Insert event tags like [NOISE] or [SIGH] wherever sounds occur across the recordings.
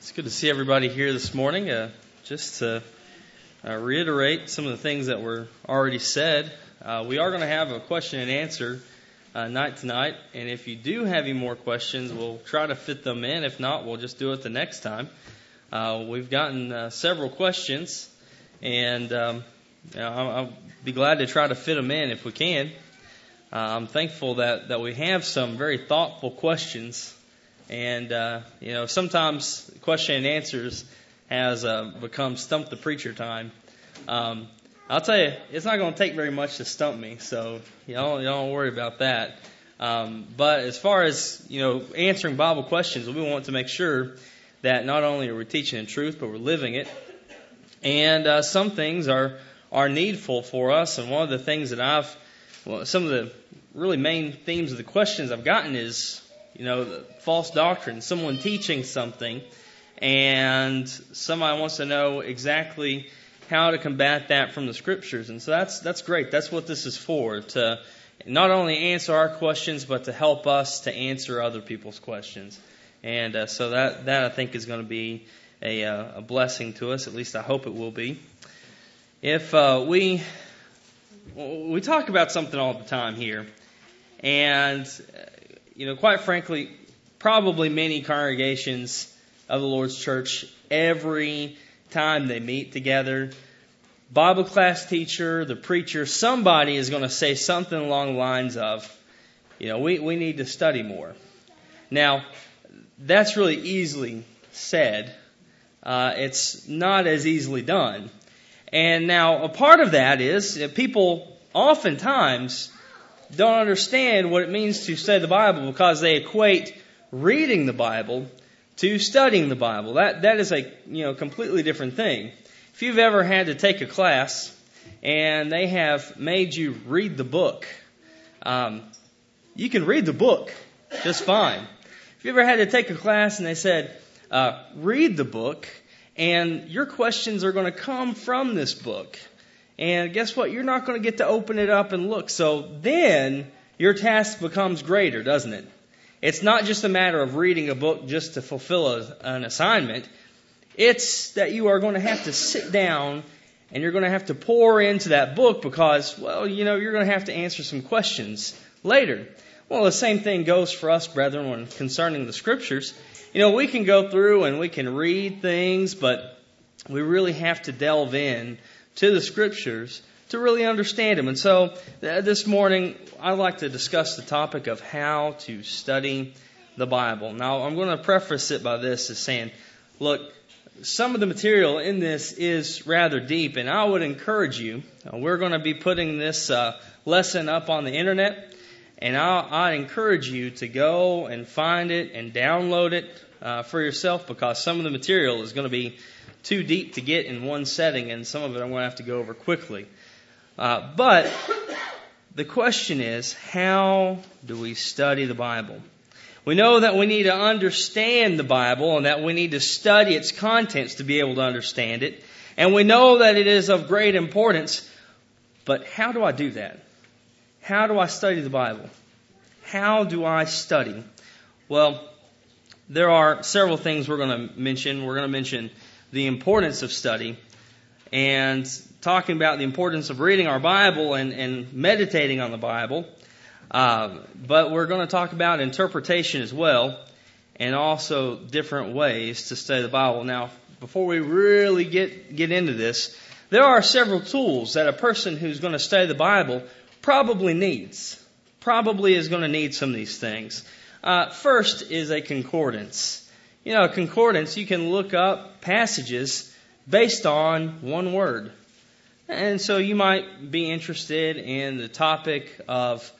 It's good to see everybody here this morning. Uh, just to uh, reiterate some of the things that were already said, uh, we are going to have a question and answer uh, night tonight. And if you do have any more questions, we'll try to fit them in. If not, we'll just do it the next time. Uh, we've gotten uh, several questions, and um, I'll, I'll, be glad to try to fit them in if we can. I'm thankful that, that we have some very thoughtful questions and, uh, you know, sometimes question and answers has uh, become stump the preacher time. Um, I'll tell you, it's not going to take very much to stump me, so don't, you don't worry about that. Um, but as far as, you know, answering Bible questions, we want to make sure that not only are we teaching the truth, but we're living it. And uh, some things are, are needful for us. And one of the things that I've, well, some of the really main themes of the questions I've gotten is you know, false doctrine, someone teaching something, and somebody wants to know exactly how to combat that from the scriptures. And so that's that's great. That's what this is for to not only answer our questions, but to help us to answer other people's questions. And uh, so that that I think is going to be a, uh, a blessing to us. At least I hope it will be. If uh, we we talk about something all the time here, and you know, quite frankly, probably many congregations of the Lord's church, every time they meet together, Bible class teacher, the preacher, somebody is going to say something along the lines of, you know, we, we need to study more. Now, that's really easily said. Uh, it's not as easily done. And now, a part of that is people oftentimes don't understand what it means to study the Bible because they equate reading the Bible to studying the Bible. That that is a you know completely different thing. If you've ever had to take a class and they have made you read the book, um, you can read the book just fine. If you ever had to take a class and they said, uh, read the book, and your questions are going to come from this book. And guess what? You're not going to get to open it up and look. So then your task becomes greater, doesn't it? It's not just a matter of reading a book just to fulfill a, an assignment. It's that you are going to have to sit down and you're going to have to pour into that book because, well, you know, you're going to have to answer some questions later. Well, the same thing goes for us, brethren, when concerning the scriptures. You know, we can go through and we can read things, but we really have to delve in to the scriptures to really understand them. And so uh, this morning, I'd like to discuss the topic of how to study the Bible. Now, I'm going to preface it by this as saying, look, some of the material in this is rather deep, and I would encourage you. Uh, we're going to be putting this uh, lesson up on the internet, and I'll, I encourage you to go and find it and download it uh, for yourself because some of the material is going to be too deep to get in one setting, and some of it I'm going to have to go over quickly. Uh, but the question is, how do we study the Bible? We know that we need to understand the Bible and that we need to study its contents to be able to understand it. And we know that it is of great importance. But how do I do that? How do I study the Bible? How do I study? Well, there are several things we're going to mention. We're going to mention the importance of study and talking about the importance of reading our Bible and, and meditating on the Bible. Uh, but we're going to talk about interpretation as well and also different ways to study the Bible. Now, before we really get, get into this, there are several tools that a person who's going to study the Bible probably needs. Probably is going to need some of these things. Uh, first is a concordance. You know, a concordance, you can look up passages based on one word. And so you might be interested in the topic of,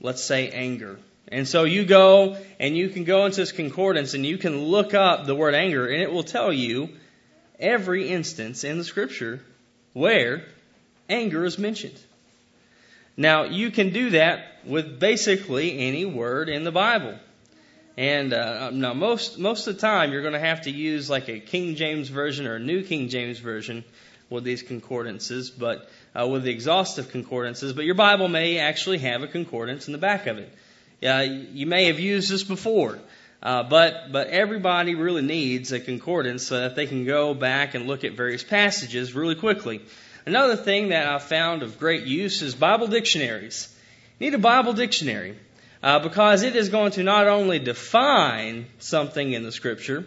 let's say, anger. And so you go and you can go into this concordance and you can look up the word anger and it will tell you every instance in the scripture where anger is mentioned. Now, you can do that with basically any word in the Bible. And uh, now, most most of the time, you're going to have to use like a King James version or a New King James version with these concordances, but uh, with the exhaustive concordances. But your Bible may actually have a concordance in the back of it. Uh, you may have used this before. Uh, but but everybody really needs a concordance so that they can go back and look at various passages really quickly. Another thing that I found of great use is Bible dictionaries. You need a Bible dictionary uh, because it is going to not only define something in the Scripture,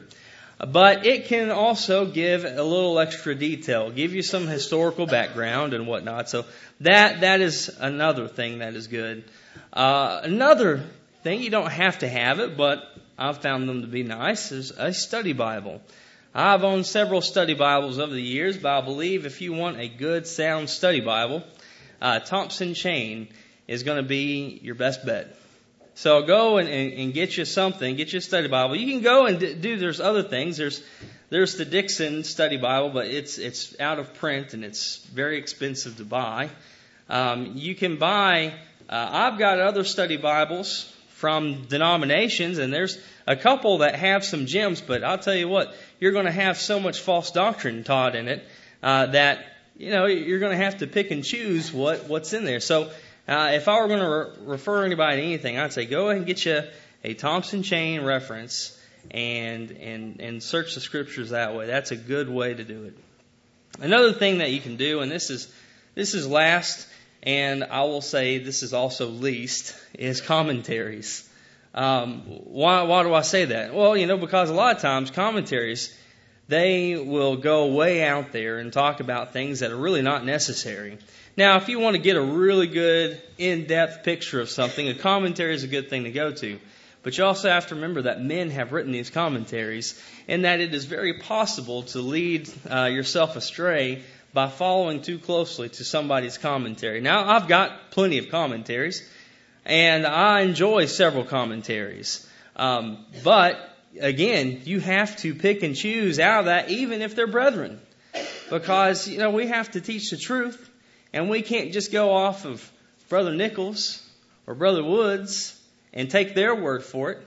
but it can also give a little extra detail, give you some historical background and whatnot. So that that is another thing that is good. Uh, another thing you don't have to have it, but I've found them to be nice is a study Bible. I've owned several study Bibles over the years, but I believe if you want a good, sound study Bible, uh, Thompson Chain is going to be your best bet. So go and, and, and, get you something, get you a study Bible. You can go and do. There's other things. There's there's the Dickson Study Bible, but it's it's out of print and it's very expensive to buy. Um, you can buy. Uh, I've got other study Bibles from denominations, and there's a couple that have some gems. But I'll tell you what, you're going to have so much false doctrine taught in it uh, that you know you're going to have to pick and choose what what's in there. So uh, if I were going to re- refer anybody to anything, I'd say go ahead and get you a Thompson chain reference and and and search the scriptures that way. That's a good way to do it. Another thing that you can do, and this is this is last, and I will say this is also least, is commentaries. Um, why why do I say that? Well, you know, because a lot of times commentaries they will go way out there and talk about things that are really not necessary. Now, if you want to get a really good, in-depth picture of something, a commentary is a good thing to go to. But you also have to remember that men have written these commentaries and that it is very possible to lead uh, yourself astray by following too closely to somebody's commentary. Now, I've got plenty of commentaries and I enjoy several commentaries. Um, but again, you have to pick and choose out of that even if they're brethren. Because, you know, we have to teach the truth and we can't just go off of Brother Nichols or Brother Woods and take their word for it.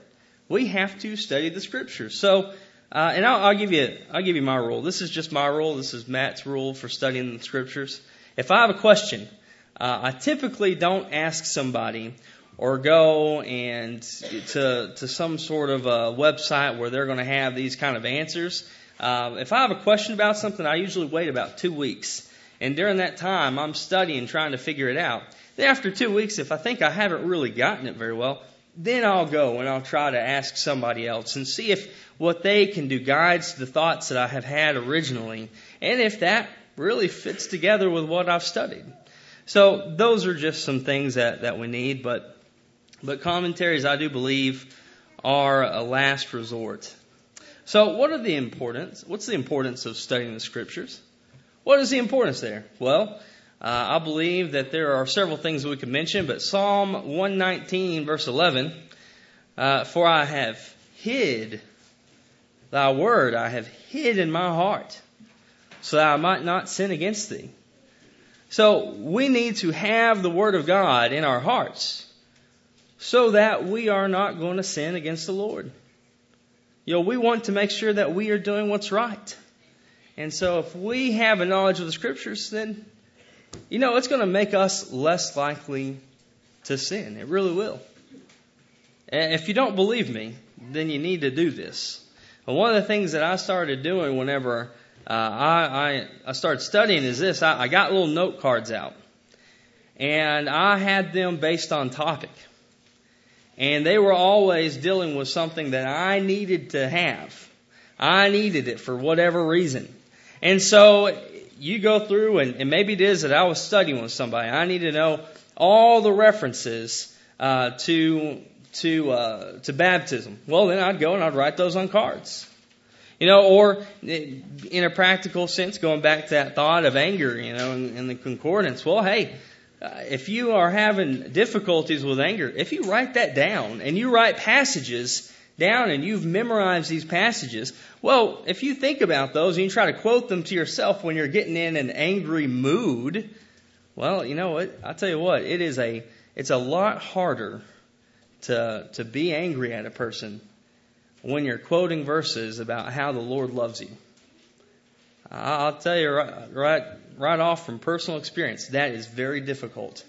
We have to study the scriptures. So, uh, and I'll, I'll, give you, I'll give you my rule. This is just my rule. This is Matt's rule for studying the scriptures. If I have a question, uh, I typically don't ask somebody or go and to to some sort of a website where they're going to have these kind of answers. Uh, if I have a question about something, I usually wait about two weeks and during that time, I'm studying, trying to figure it out. Then after two weeks, if I think I haven't really gotten it very well, then I'll go and I'll try to ask somebody else and see if what they can do guides the thoughts that I have had originally, and if that really fits together with what I've studied. So those are just some things that, that we need, but but commentaries I do believe are a last resort. So what are the importance? What's the importance of studying the scriptures? What is the importance there? Well, uh, I believe that there are several things we could mention, but Psalm 119, verse 11, uh, for I have hid thy word, I have hid in my heart, so that I might not sin against thee. So we need to have the word of God in our hearts so that we are not going to sin against the Lord. You know, we want to make sure that we are doing what's right. And so if we have a knowledge of the scriptures, then, you know, it's going to make us less likely to sin. It really will. And if you don't believe me, then you need to do this. One of the things that I started doing whenever uh, I, I, I started studying is this I, I got little note cards out. And I had them based on topic. And they were always dealing with something that I needed to have. I needed it for whatever reason. And so you go through, and, and maybe it is that I was studying with somebody. I need to know all the references uh, to to uh, to baptism. Well, then I'd go and I'd write those on cards. You know, or in a practical sense, going back to that thought of anger, you know, in, the concordance. Well, hey, uh, if you are having difficulties with anger, if you write that down and you write passages down and you've memorized these passages, well, if you think about those and you try to quote them to yourself when you're getting in an angry mood, well, you know what? I'll tell you what, it is a, it's a lot harder to, to be angry at a person when you're quoting verses about how the Lord loves you. I'll tell you right, right, right off from personal experience, that is very difficult.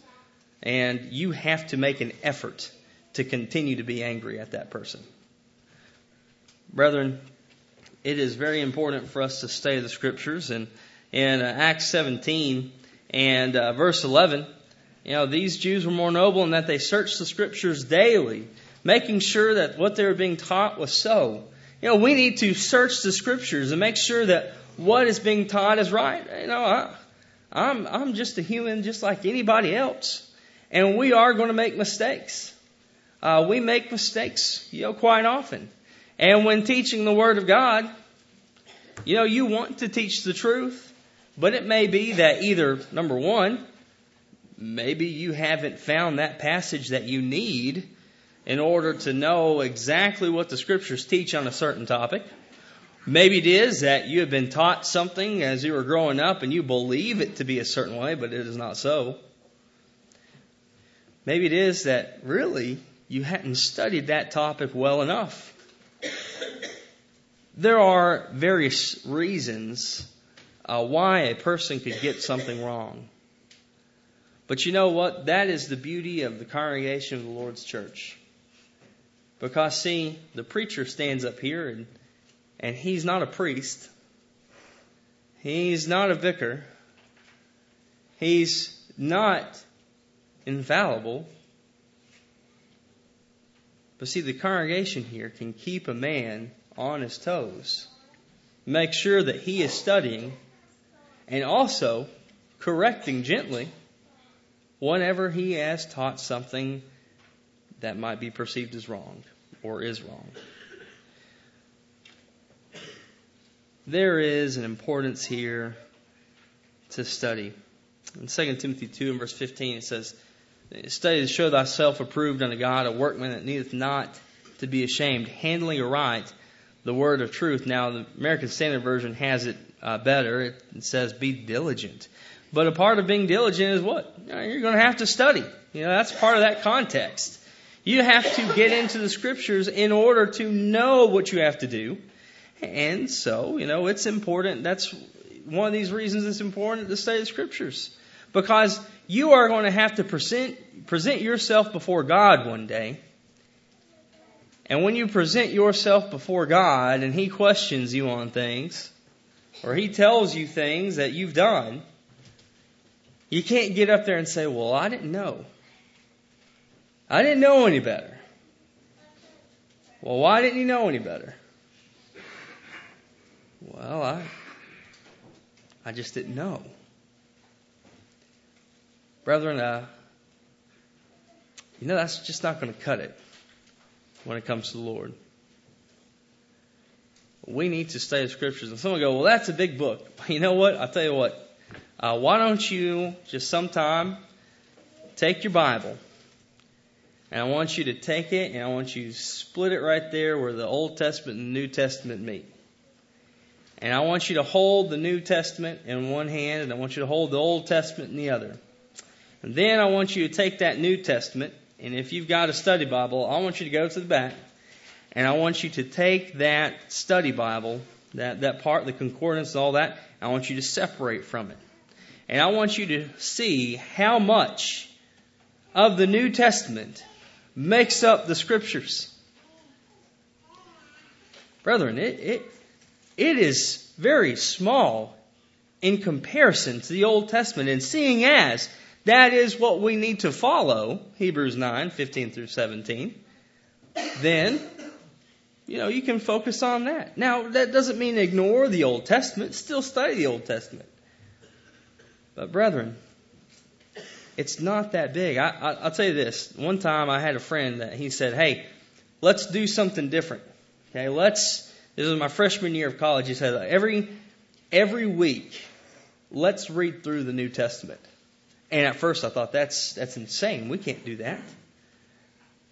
And you have to make an effort to continue to be angry at that person. Brethren, it is very important for us to study the scriptures. And in uh, Acts 17 and uh, verse 11, you know, these Jews were more noble in that they searched the scriptures daily, making sure that what they were being taught was so. You know, we need to search the scriptures and make sure that what is being taught is right. You know, I, I'm, I'm just a human just like anybody else. And we are going to make mistakes. Uh, we make mistakes, you know, quite often. And when teaching the Word of God, you know, you want to teach the truth, but it may be that either, number one, maybe you haven't found that passage that you need in order to know exactly what the scriptures teach on a certain topic. Maybe it is that you have been taught something as you were growing up and you believe it to be a certain way, but it is not so. Maybe it is that really you hadn't studied that topic well enough. There are various reasons uh, why a person could get something wrong. But you know what? That is the beauty of the congregation of the Lord's church. Because, see, the preacher stands up here and, and he's not a priest. He's not a vicar. He's not infallible. But see, the congregation here can keep a man on his toes, make sure that he is studying, and also correcting gently whenever he has taught something that might be perceived as wrong or is wrong. There is an importance here to study. In 2 Timothy 2 and verse 15 it says, Study to show thyself approved unto God, a workman that needeth not to be ashamed, handling aright the word of truth. Now, the American Standard Version has it uh, better. It says, be diligent. But a part of being diligent is what? You're going to have to study. You know, that's part of that context. You have to get into the scriptures in order to know what you have to do. And so, you know, it's important. That's one of these reasons it's important to study the scriptures. Because you are going to have to present, present yourself before God one day. And when you present yourself before God and He questions you on things, or He tells you things that you've done, you can't get up there and say, Well, I didn't know. I didn't know any better. Well, why didn't you know any better? Well, I I just didn't know. Brethren, uh, you know that's just not going to cut it when it comes to the Lord. We need to study the scriptures. And someone go, well, that's a big book. [LAUGHS] You know what? I'll tell you what. Uh, why don't you just sometime take your Bible and I want you to take it and I want you to split it right there where the Old Testament and New Testament meet. And I want you to hold the New Testament in one hand and I want you to hold the Old Testament in the other. And then I want you to take that New Testament and if you've got a study Bible, I want you to go to the back and I want you to take that study Bible, that, that part, the concordance all that, I want you to separate from it. And I want you to see how much of the New Testament makes up the Scriptures. Brethren, it, it, it is very small in comparison to the Old Testament. And seeing as that is what we need to follow, Hebrews 9, 15 through 17, then, you know, you can focus on that. Now, that doesn't mean ignore the Old Testament. Still study the Old Testament. But brethren, it's not that big. I, will tell you this. One time I had a friend that he said, "Hey, let's do something different. Okay, let's." This was my freshman year of college. He said, "Every every week, let's read through the New Testament." And at first I thought that's that's insane. We can't do that.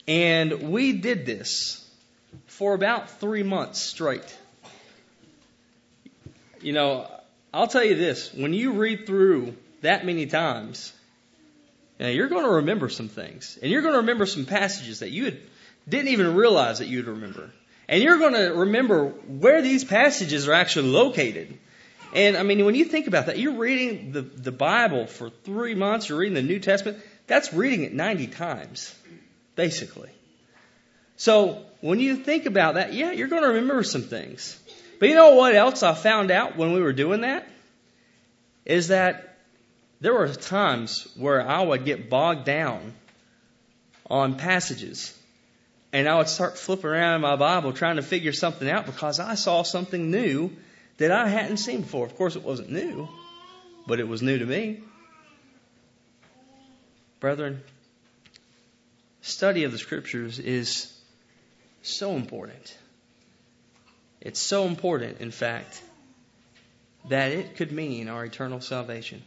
And we did this for about three months straight. You know, I'll tell you this when you read through that many times, know, you're going to remember some things. And you're going to remember some passages that you had, didn't even realize that you'd remember. And you're going to remember where these passages are actually located. And I mean, when you think about that, you're reading the, the Bible for three months, you're reading the New Testament, that's reading it 90 times, basically. So when you think about that, yeah, you're going to remember some things. But you know what else I found out when we were doing that? Is that there were times where I would get bogged down on passages and I would start flipping around in my Bible trying to figure something out because I saw something new that I hadn't seen before. Of course, it wasn't new, but it was new to me. Brethren, study of the scriptures is so important. It's so important, in fact, that it could mean our eternal salvation.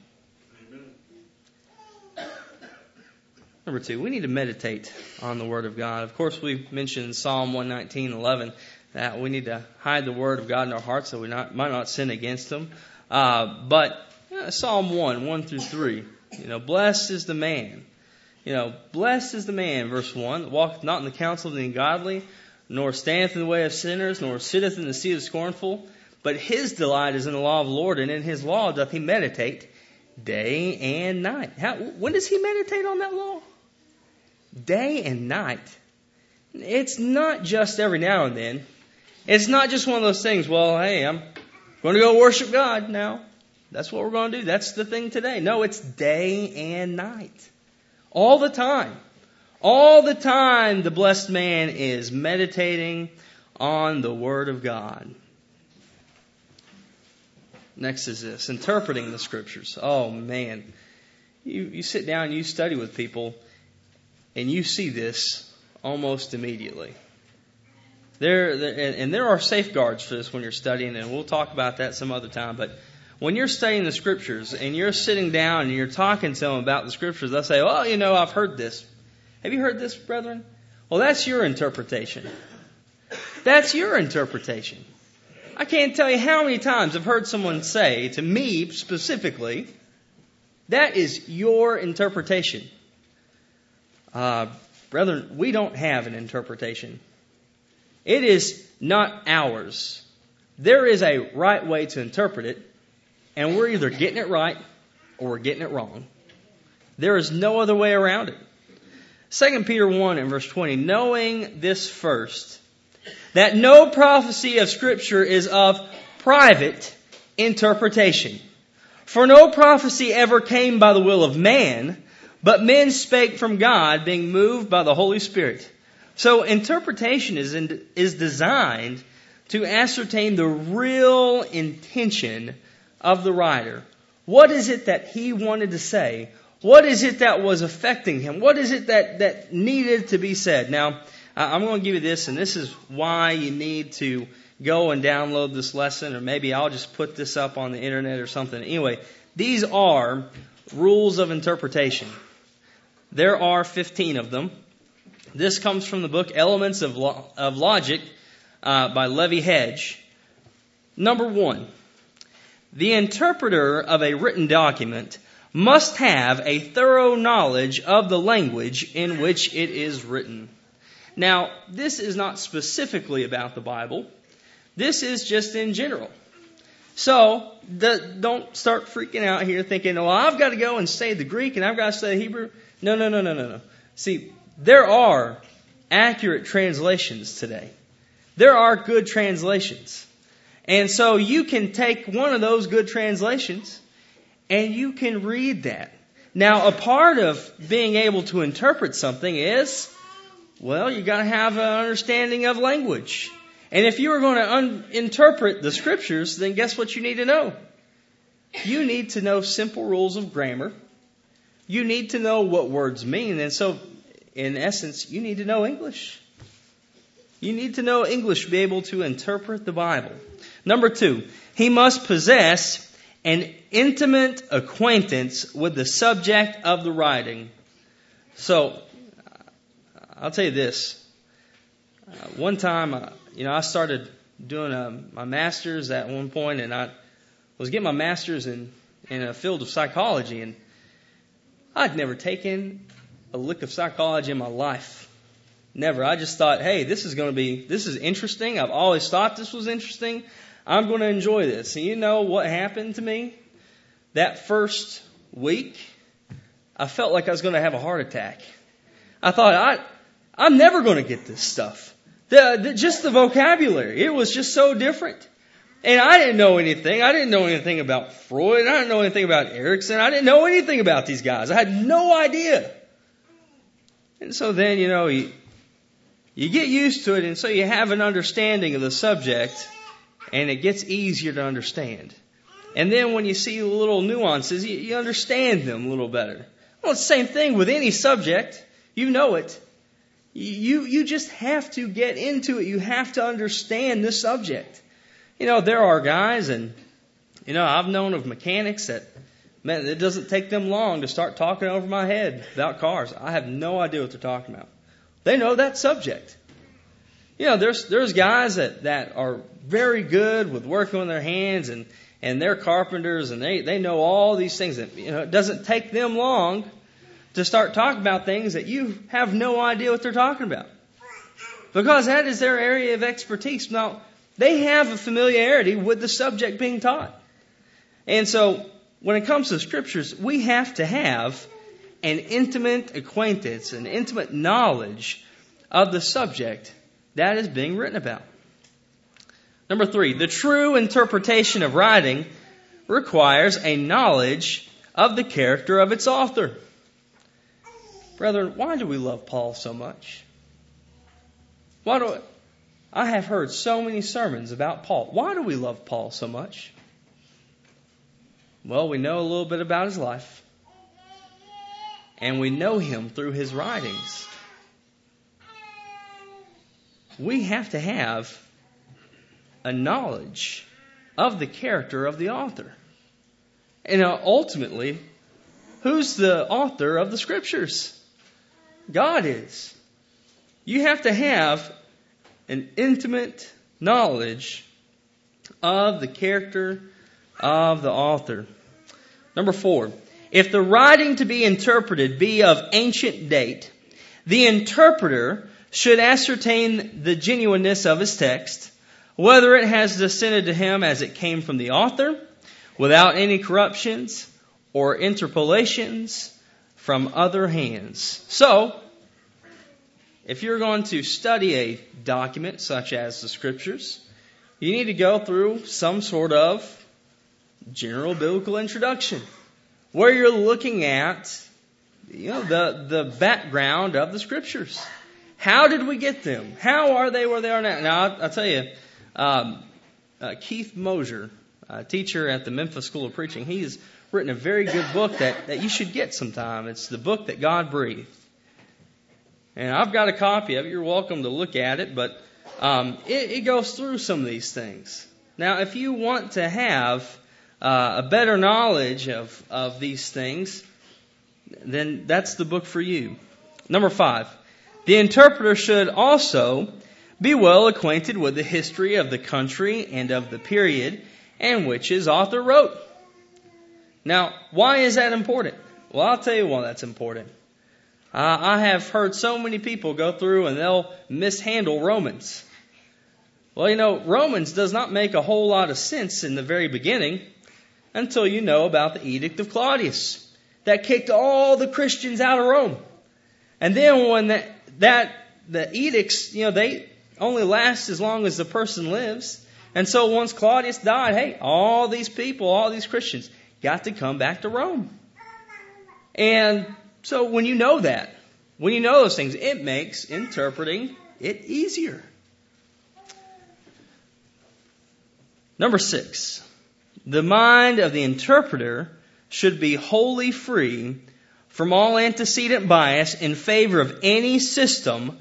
Number two, we need to meditate on the Word of God. Of course, we mentioned Psalm 119, 11, that we need to hide the Word of God in our hearts so we not, might not sin against Him. Uh, but Psalm 1, 1 through 3, you know, blessed is the man. You know, blessed is the man, verse 1, that walketh not in the counsel of the ungodly, nor standeth in the way of sinners, nor sitteth in the seat of scornful. But his delight is in the law of the Lord, and in his law doth he meditate day and night. How, when does he meditate on that law? Day and night. It's not just every now and then. It's not just one of those things, well, hey, I'm going to go worship God now. That's what we're going to do. That's the thing today. No, it's day and night. All the time. All the time, the blessed man is meditating on the Word of God. Next is this interpreting the Scriptures. Oh, man. You, you sit down you study with people, and you see this almost immediately. There, and there are safeguards for this when you're studying, and we'll talk about that some other time. But when you're studying the scriptures and you're sitting down and you're talking to them about the scriptures, they'll say, "Oh, you know, I've heard this. Have you heard this, brethren? Well, that's your interpretation. That's your interpretation. I can't tell you how many times I've heard someone say to me specifically, that is your interpretation. Uh, brethren, we don't have an interpretation. It is not ours. There is a right way to interpret it, and we're either getting it right or we're getting it wrong. There is no other way around it. 2 Peter 1 and verse 20, knowing this first, that no prophecy of scripture is of private interpretation. For no prophecy ever came by the will of man, but men spake from God, being moved by the Holy Spirit. So interpretation is, in, is designed to ascertain the real intention of the writer. What is it that he wanted to say? What is it that was affecting him? What is it that, that needed to be said? Now, I'm going to give you this, and this is why you need to go and download this lesson, or maybe I'll just put this up on the internet or something. Anyway, these are rules of interpretation. There are 15 of them. This comes from the book Elements of, Lo- of Logic uh, by Levi Hedge. Number one, the interpreter of a written document must have a thorough knowledge of the language in which it is written. Now, this is not specifically about the Bible. This is just in general. So, the, don't start freaking out here thinking, well, I've got to go and say the Greek and I've got to say Hebrew. No, no, no, no, no, no. See, there are accurate translations today. There are good translations. And so you can take one of those good translations and you can read that. Now, a part of being able to interpret something is, well, you got to have an understanding of language. And if you are going to un- interpret the scriptures, then guess what you need to know? You need to know simple rules of grammar. You need to know what words mean. And so, in essence, you need to know English. You need to know English to be able to interpret the Bible. Number two, he must possess an intimate acquaintance with the subject of the writing. So, I'll tell you this. Uh, one time, uh, you know, I started doing uh, my master's at one point, and I was getting my master's in in a field of psychology, and I'd never taken a lick of psychology in my life. Never. I just thought, hey, this is going to be, this is interesting. I've always thought this was interesting. I'm going to enjoy this. And you know what happened to me? That first week, I felt like I was going to have a heart attack. I thought, I, I'm never going to get this stuff. The, the, just the vocabulary. It was just so different. And I didn't know anything. I didn't know anything about Freud. I didn't know anything about Erikson. I didn't know anything about these guys. I had no idea. And so then, you know, you, you get used to it, and so you have an understanding of the subject, and it gets easier to understand. And then when you see little nuances, you, you understand them a little better. Well, it's the same thing with any subject. You know it. You, you just have to get into it. You have to understand the subject. You know, there are guys, and, you know, I've known of mechanics that, man, it doesn't take them long to start talking over my head about cars. I have no idea what they're talking about. They know that subject. You know, there's, there's guys that, that are very good with working with their hands and, and they're carpenters and they, they know all these things that, you know, it doesn't take them long to start talking about things that you have no idea what they're talking about. Because that is their area of expertise. Now, they have a familiarity with the subject being taught. And so, when it comes to scriptures, we have to have an intimate acquaintance, an intimate knowledge of the subject that is being written about. Number three, the true interpretation of writing requires a knowledge of the character of its author. Brethren, why do we love Paul so much? Why do I have heard so many sermons about Paul. Why do we love Paul so much? Well, we know a little bit about his life, and we know him through his writings. We have to have a knowledge of the character of the author. And ultimately, who's the author of the scriptures? God is. You have to have an intimate knowledge of the character of the author. Number four, if the writing to be interpreted be of ancient date, the interpreter should ascertain the genuineness of his text, whether it has descended to him as it came from the author, without any corruptions or interpolations from other hands. So, if you're going to study a document such as the scriptures, you need to go through some sort of general biblical introduction where you're looking at you know the the background of the scriptures. How did we get them? How are they where they are now? Now I'll, I'll tell you, um, uh, Keith Mosher, a teacher at the Memphis School of Preaching, he's written a very good book that, that you should get sometime. It's the book that God breathed. And I've got a copy of it. You're welcome to look at it, but um, it, it, goes through some of these things. Now, if you want to have uh, a better knowledge of, of these things, then that's the book for you. Number five, the interpreter should also be well acquainted with the history of the country and of the period in which his author wrote. Now, why is that important? Well, I'll tell you why that's important. Uh, I have heard so many people go through and they'll mishandle Romans. Well, you know, Romans does not make a whole lot of sense in the very beginning until you know about the Edict of Claudius that kicked all the Christians out of Rome. And then when that, that the edicts, you know, they only last as long as the person lives. And so once Claudius died, hey, all these people, all these Christians got to come back to Rome. And so when you know that, when you know those things, it makes interpreting it easier. Number six, the mind of the interpreter should be wholly free from all antecedent bias in favor of any system,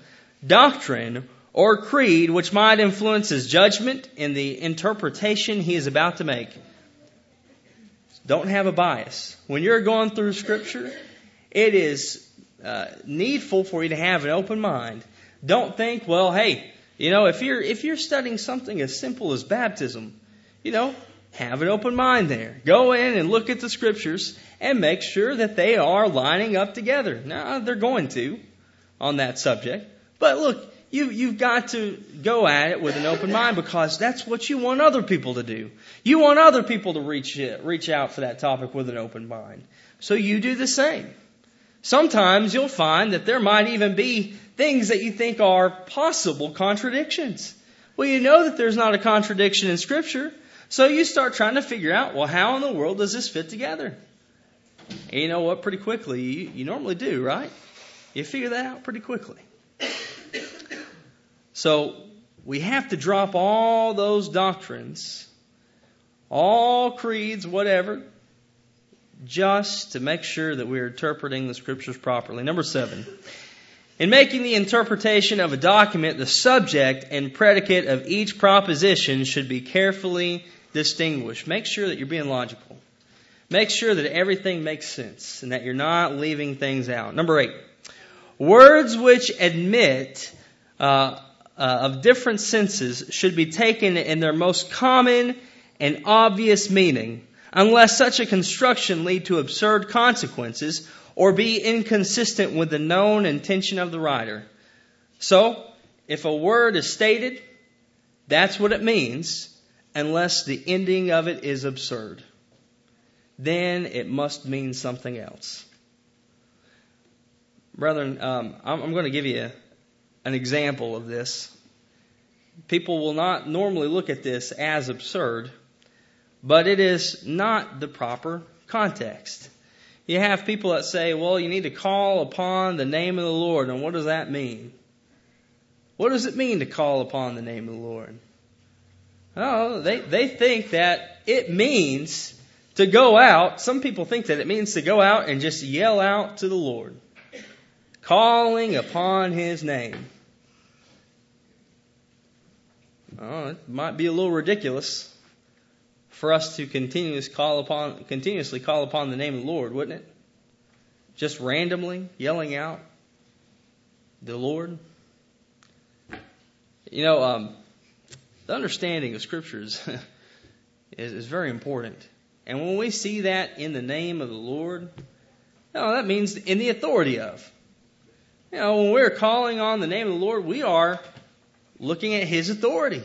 doctrine, or creed which might influence his judgment in the interpretation he is about to make. Don't have a bias. When you're going through Scripture, it is uh, needful for you to have an open mind. Don't think, well, hey, you know, if you're if you're studying something as simple as baptism, you know, have an open mind there. Go in and look at the scriptures and make sure that they are lining up together. Now, they're going to on that subject. But look, you, you've got to go at it with an open mind because that's what you want other people to do. You want other people to reach, reach out for that topic with an open mind. So you do the same. Sometimes you'll find that there might even be things that you think are possible contradictions. Well, you know that there's not a contradiction in Scripture, so you start trying to figure out, well, how in the world does this fit together? And you know what? Pretty quickly, you, you normally do, right? You figure that out pretty quickly. So we have to drop all those doctrines, all creeds, whatever, just to make sure that we're interpreting the scriptures properly. Number seven. In making the interpretation of a document, the subject and predicate of each proposition should be carefully distinguished. Make sure that you're being logical. Make sure that everything makes sense and that you're not leaving things out. Number eight. Words which admit uh, uh, of different senses should be taken in their most common and obvious meaning, unless such a construction lead to absurd consequences or be inconsistent with the known intention of the writer. So, if a word is stated, that's what it means, unless the ending of it is absurd. Then it must mean something else. Brethren, um, I'm, I'm going to give you an example of this. People will not normally look at this as absurd, but it is not the proper context. You have people that say, well, you need to call upon the name of the Lord. And what does that mean? What does it mean to call upon the name of the Lord? Oh, they, they think that it means to go out. Some people think that it means to go out and just yell out to the Lord, calling upon His name. Oh, it might be a little ridiculous for us to continuously call upon, continuously call upon the name of the Lord, wouldn't it? Just randomly yelling out the Lord. You know, um, the understanding of scriptures [LAUGHS] is, is very important. And when we see that in the name of the Lord, you know, that means in the authority of. You know, when we're calling on the name of the Lord, we are looking at His authority.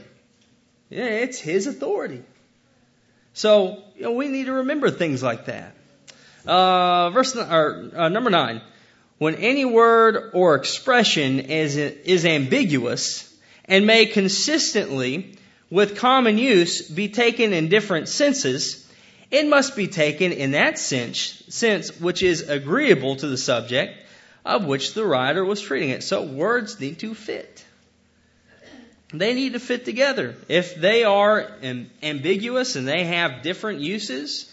Yeah, it's His authority. So, you know, we need to remember things like that. Uh, verse or, uh, number nine. When any word or expression is, is ambiguous and may consistently, with common use, be taken in different senses, it must be taken in that sense, sense which is agreeable to the subject of which the writer was treating it. So words need to fit. They need to fit together. If they are ambiguous and they have different uses,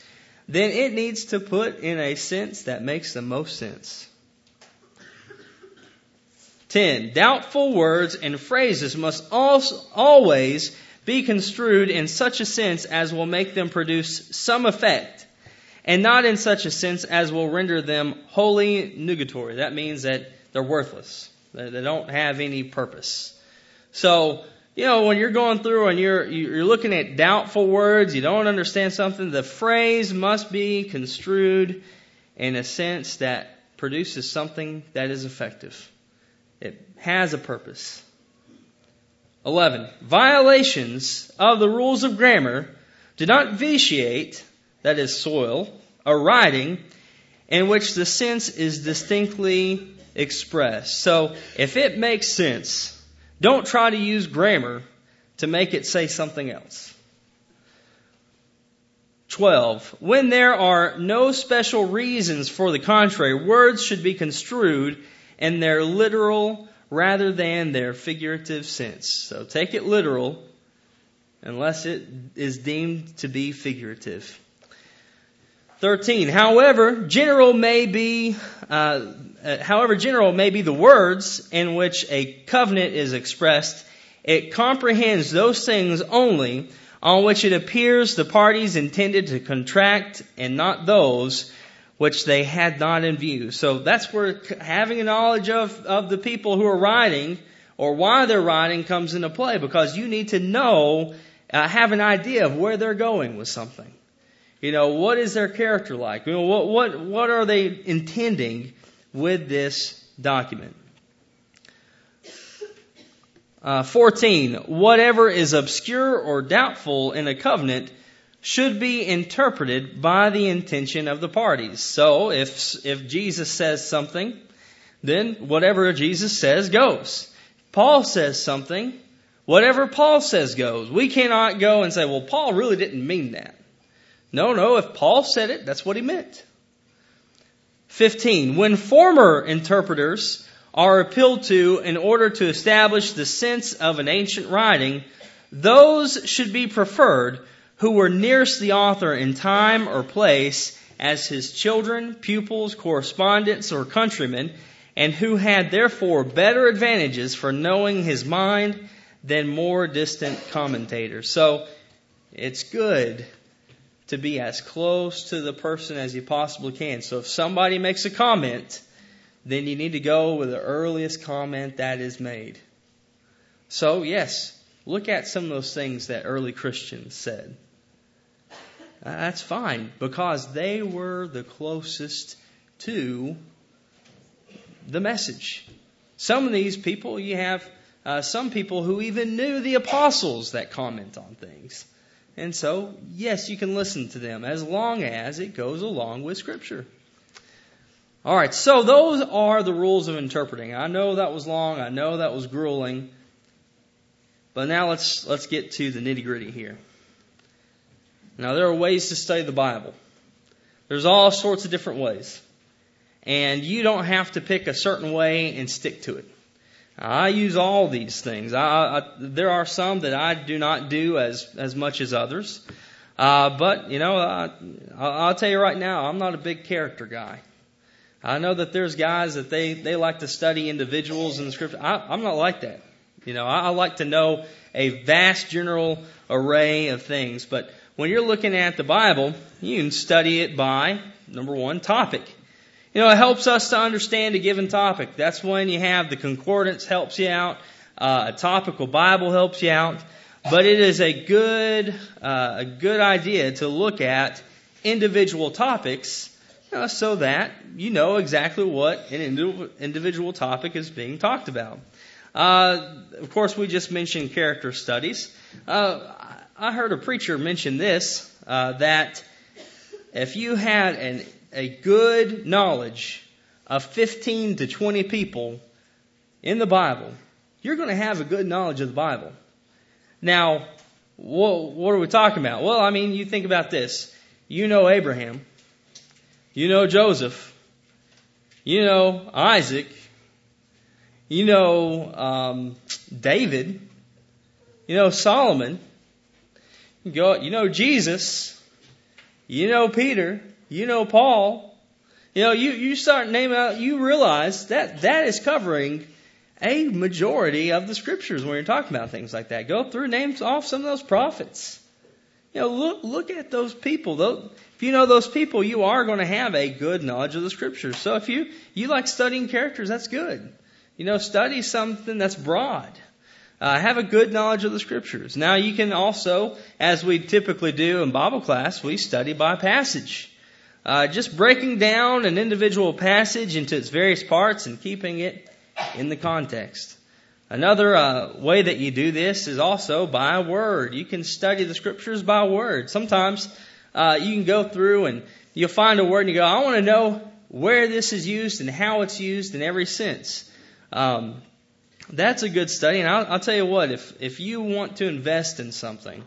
then it needs to put in a sense that makes the most sense. 10. Doubtful words and phrases must always be construed in such a sense as will make them produce some effect, and not in such a sense as will render them wholly nugatory. That means that they're worthless. They don't have any purpose. So, you know, when you're going through and you're, you're looking at doubtful words, you don't understand something, the phrase must be construed in a sense that produces something that is effective. It has a purpose. 11. Violations of the rules of grammar do not vitiate, that is, soil, a writing in which the sense is distinctly expressed. So, if it makes sense, don't try to use grammar to make it say something else. 12. When there are no special reasons for the contrary, words should be construed in their literal rather than their figurative sense. So take it literal unless it is deemed to be figurative. 13. However, general may be, uh, uh, however general may be the words in which a covenant is expressed, it comprehends those things only on which it appears the parties intended to contract and not those which they had not in view. So that's where having a knowledge of, of the people who are writing or why they're writing comes into play because you need to know, uh, have an idea of where they're going with something. You know, what is their character like? You know, what, what, what are they intending with this document? Uh, 14. Whatever is obscure or doubtful in a covenant should be interpreted by the intention of the parties. So, if, if Jesus says something then whatever Jesus says goes. Paul says something, whatever Paul says goes. We cannot go and say, well, Paul really didn't mean that. No, no, if Paul said it, that's what he meant. 15. When former interpreters are appealed to in order to establish the sense of an ancient writing, those should be preferred who were nearest the author in time or place as his children, pupils, correspondents, or countrymen, and who had therefore better advantages for knowing his mind than more distant commentators. So it's good to be as close to the person as you possibly can. So if somebody makes a comment, then you need to go with the earliest comment that is made. So, yes, look at some of those things that early Christians said. That's fine because they were the closest to the message. Some of these people, you have uh, some people who even knew the apostles that comment on things. And so, yes, you can listen to them as long as it goes along with Scripture. All right, so those are the rules of interpreting. I know that was long. I know that was grueling. But now let's let's get to the nitty gritty here. Now there are ways to study the Bible. There's all sorts of different ways. And you don't have to pick a certain way and stick to it. I use all these things. I, I, there are some that I do not do as, as much as others. Uh, but, you know, I, I'll tell you right now, I'm not a big character guy. I know that there's guys that they, they like to study individuals in the scripture. I, I'm not like that. You know, I, I like to know a vast general array of things. But when you're looking at the Bible, you can study it by, number one, topic. You know, it helps us to understand a given topic. That's when you have the concordance helps you out, uh, a topical Bible helps you out. But it is a good, uh, a good idea to look at individual topics uh, so that you know exactly what an individual topic is being talked about. Uh, of course, we just mentioned character studies. Uh, I heard a preacher mention this uh, that if you had an, a good knowledge of 15 to 20 people in the Bible, you're going to have a good knowledge of the Bible. Now, what, what are we talking about? Well, I mean, you think about this. You know Abraham. You know Joseph. You know Isaac. You know um, David. You know Solomon. You, go, you know Jesus. You know Peter. You know Paul. You know, you, you start naming out, you realize that that is covering a majority of the scriptures when you're talking about things like that. Go through, names off some of those prophets. You know, look, look at those people. Those, if you know those people, you are going to have a good knowledge of the scriptures. So if you, you like studying characters, that's good. You know, study something that's broad. Uh, have a good knowledge of the scriptures. Now you can also, as we typically do in Bible class, we study by passage. Uh, just breaking down an individual passage into its various parts and keeping it in the context. Another uh, way that you do this is also by word. You can study the scriptures by word. Sometimes uh, you can go through and you'll find a word and you go, I want to know where this is used and how it's used in every sense. Um, that's a good study, and I'll, I'll, tell you what: if if you want to invest in something,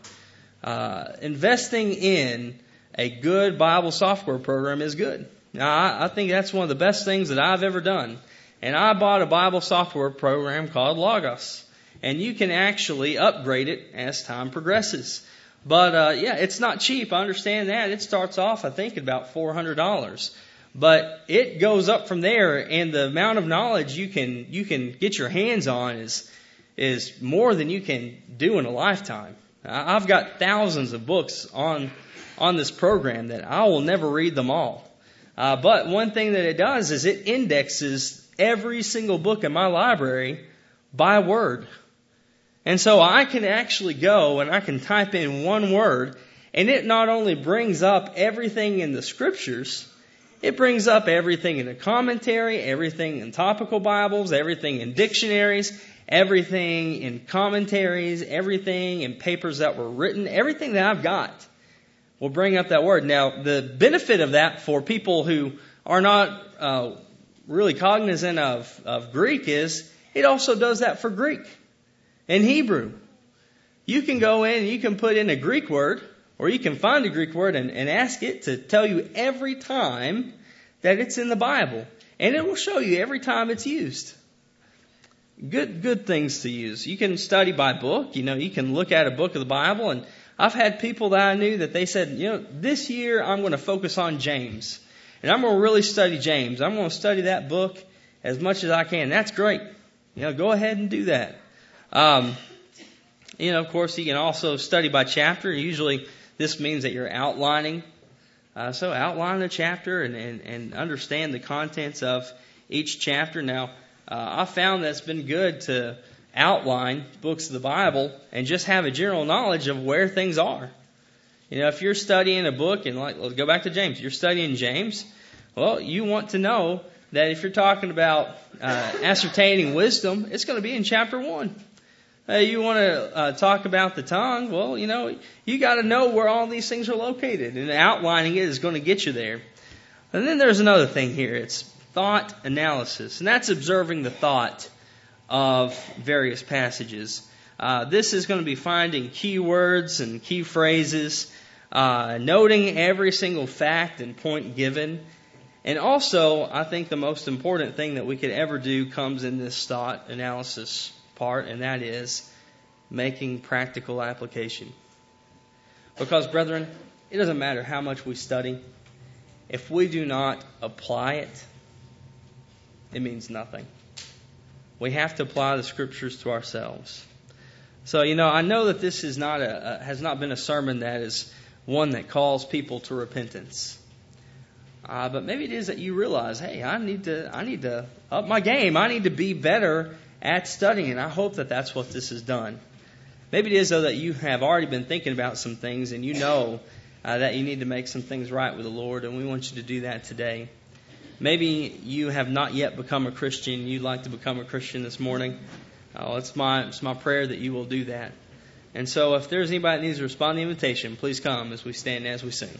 uh, investing in a good Bible software program is good. Now, I, I think that's one of the best things that I've ever done. And I bought a Bible software program called Logos. And you can actually upgrade it as time progresses. But uh, yeah, it's not cheap. I understand that. It starts off, I think, at about four hundred dollars. But it goes up from there, and the amount of knowledge you can you can get your hands on is is more than you can do in a lifetime. I've got thousands of books on on this program that I will never read them all. Uh, but one thing that it does is it indexes every single book in my library by word. And so I can actually go and I can type in one word and it not only brings up everything in the scriptures, it brings up everything in the commentary, everything in topical Bibles, everything in dictionaries, everything in commentaries, everything in papers that were written, everything that I've got will bring up that word. Now, the benefit of that for people who are not uh, really cognizant of, of Greek is it also does that for Greek and Hebrew. You can go in and you can put in a Greek word, or you can find a Greek word and, and ask it to tell you every time that it's in the Bible. And it will show you every time it's used. Good, good things to use. You can study by book. You know, you can look at a book of the Bible and I've had people that I knew that they said, you know, this year I'm going to focus on James. And I'm going to really study James. I'm going to study that book as much as I can. That's great. You know, go ahead and do that. Um, you know, of course, you can also study by chapter. Usually, this means that you're outlining. Uh, so, outline the chapter and, and, and understand the contents of each chapter. Now, uh, I found that's been good to outline books of the Bible and just have a general knowledge of where things are. You know, if you're studying a book and like, let's go back to James. You're studying James. Well, you want to know that if you're talking about uh, ascertaining wisdom, it's going to be in chapter one. Uh, you want to uh, talk about the tongue? Well, you know, you got to know where all these things are located, and outlining it is going to get you there. And then there's another thing here. It's thought analysis, and that's observing the thought of various passages. Uh, this is going to be finding key words and key phrases, uh, noting every single fact and point given. And also, I think the most important thing that we could ever do comes in this thought analysis part, and that is making practical application. Because, brethren, it doesn't matter how much we study, if we do not apply it, it means nothing. We have to apply the scriptures to ourselves. So, you know, I know that this is not a, has not been a sermon that is one that calls people to repentance. Uh, but maybe it is that you realize, hey, I need to, I need to up my game. I need to be better at studying. And I hope that that's what this has done. Maybe it is though that you have already been thinking about some things and you know uh, that you need to make some things right with the Lord, and we want you to do that today. Maybe you have not yet become a Christian. You'd like to become a Christian this morning. Uh, it's my it's my prayer that you will do that. And so, if there's anybody that needs to respond to the invitation, please come as we stand as we sing.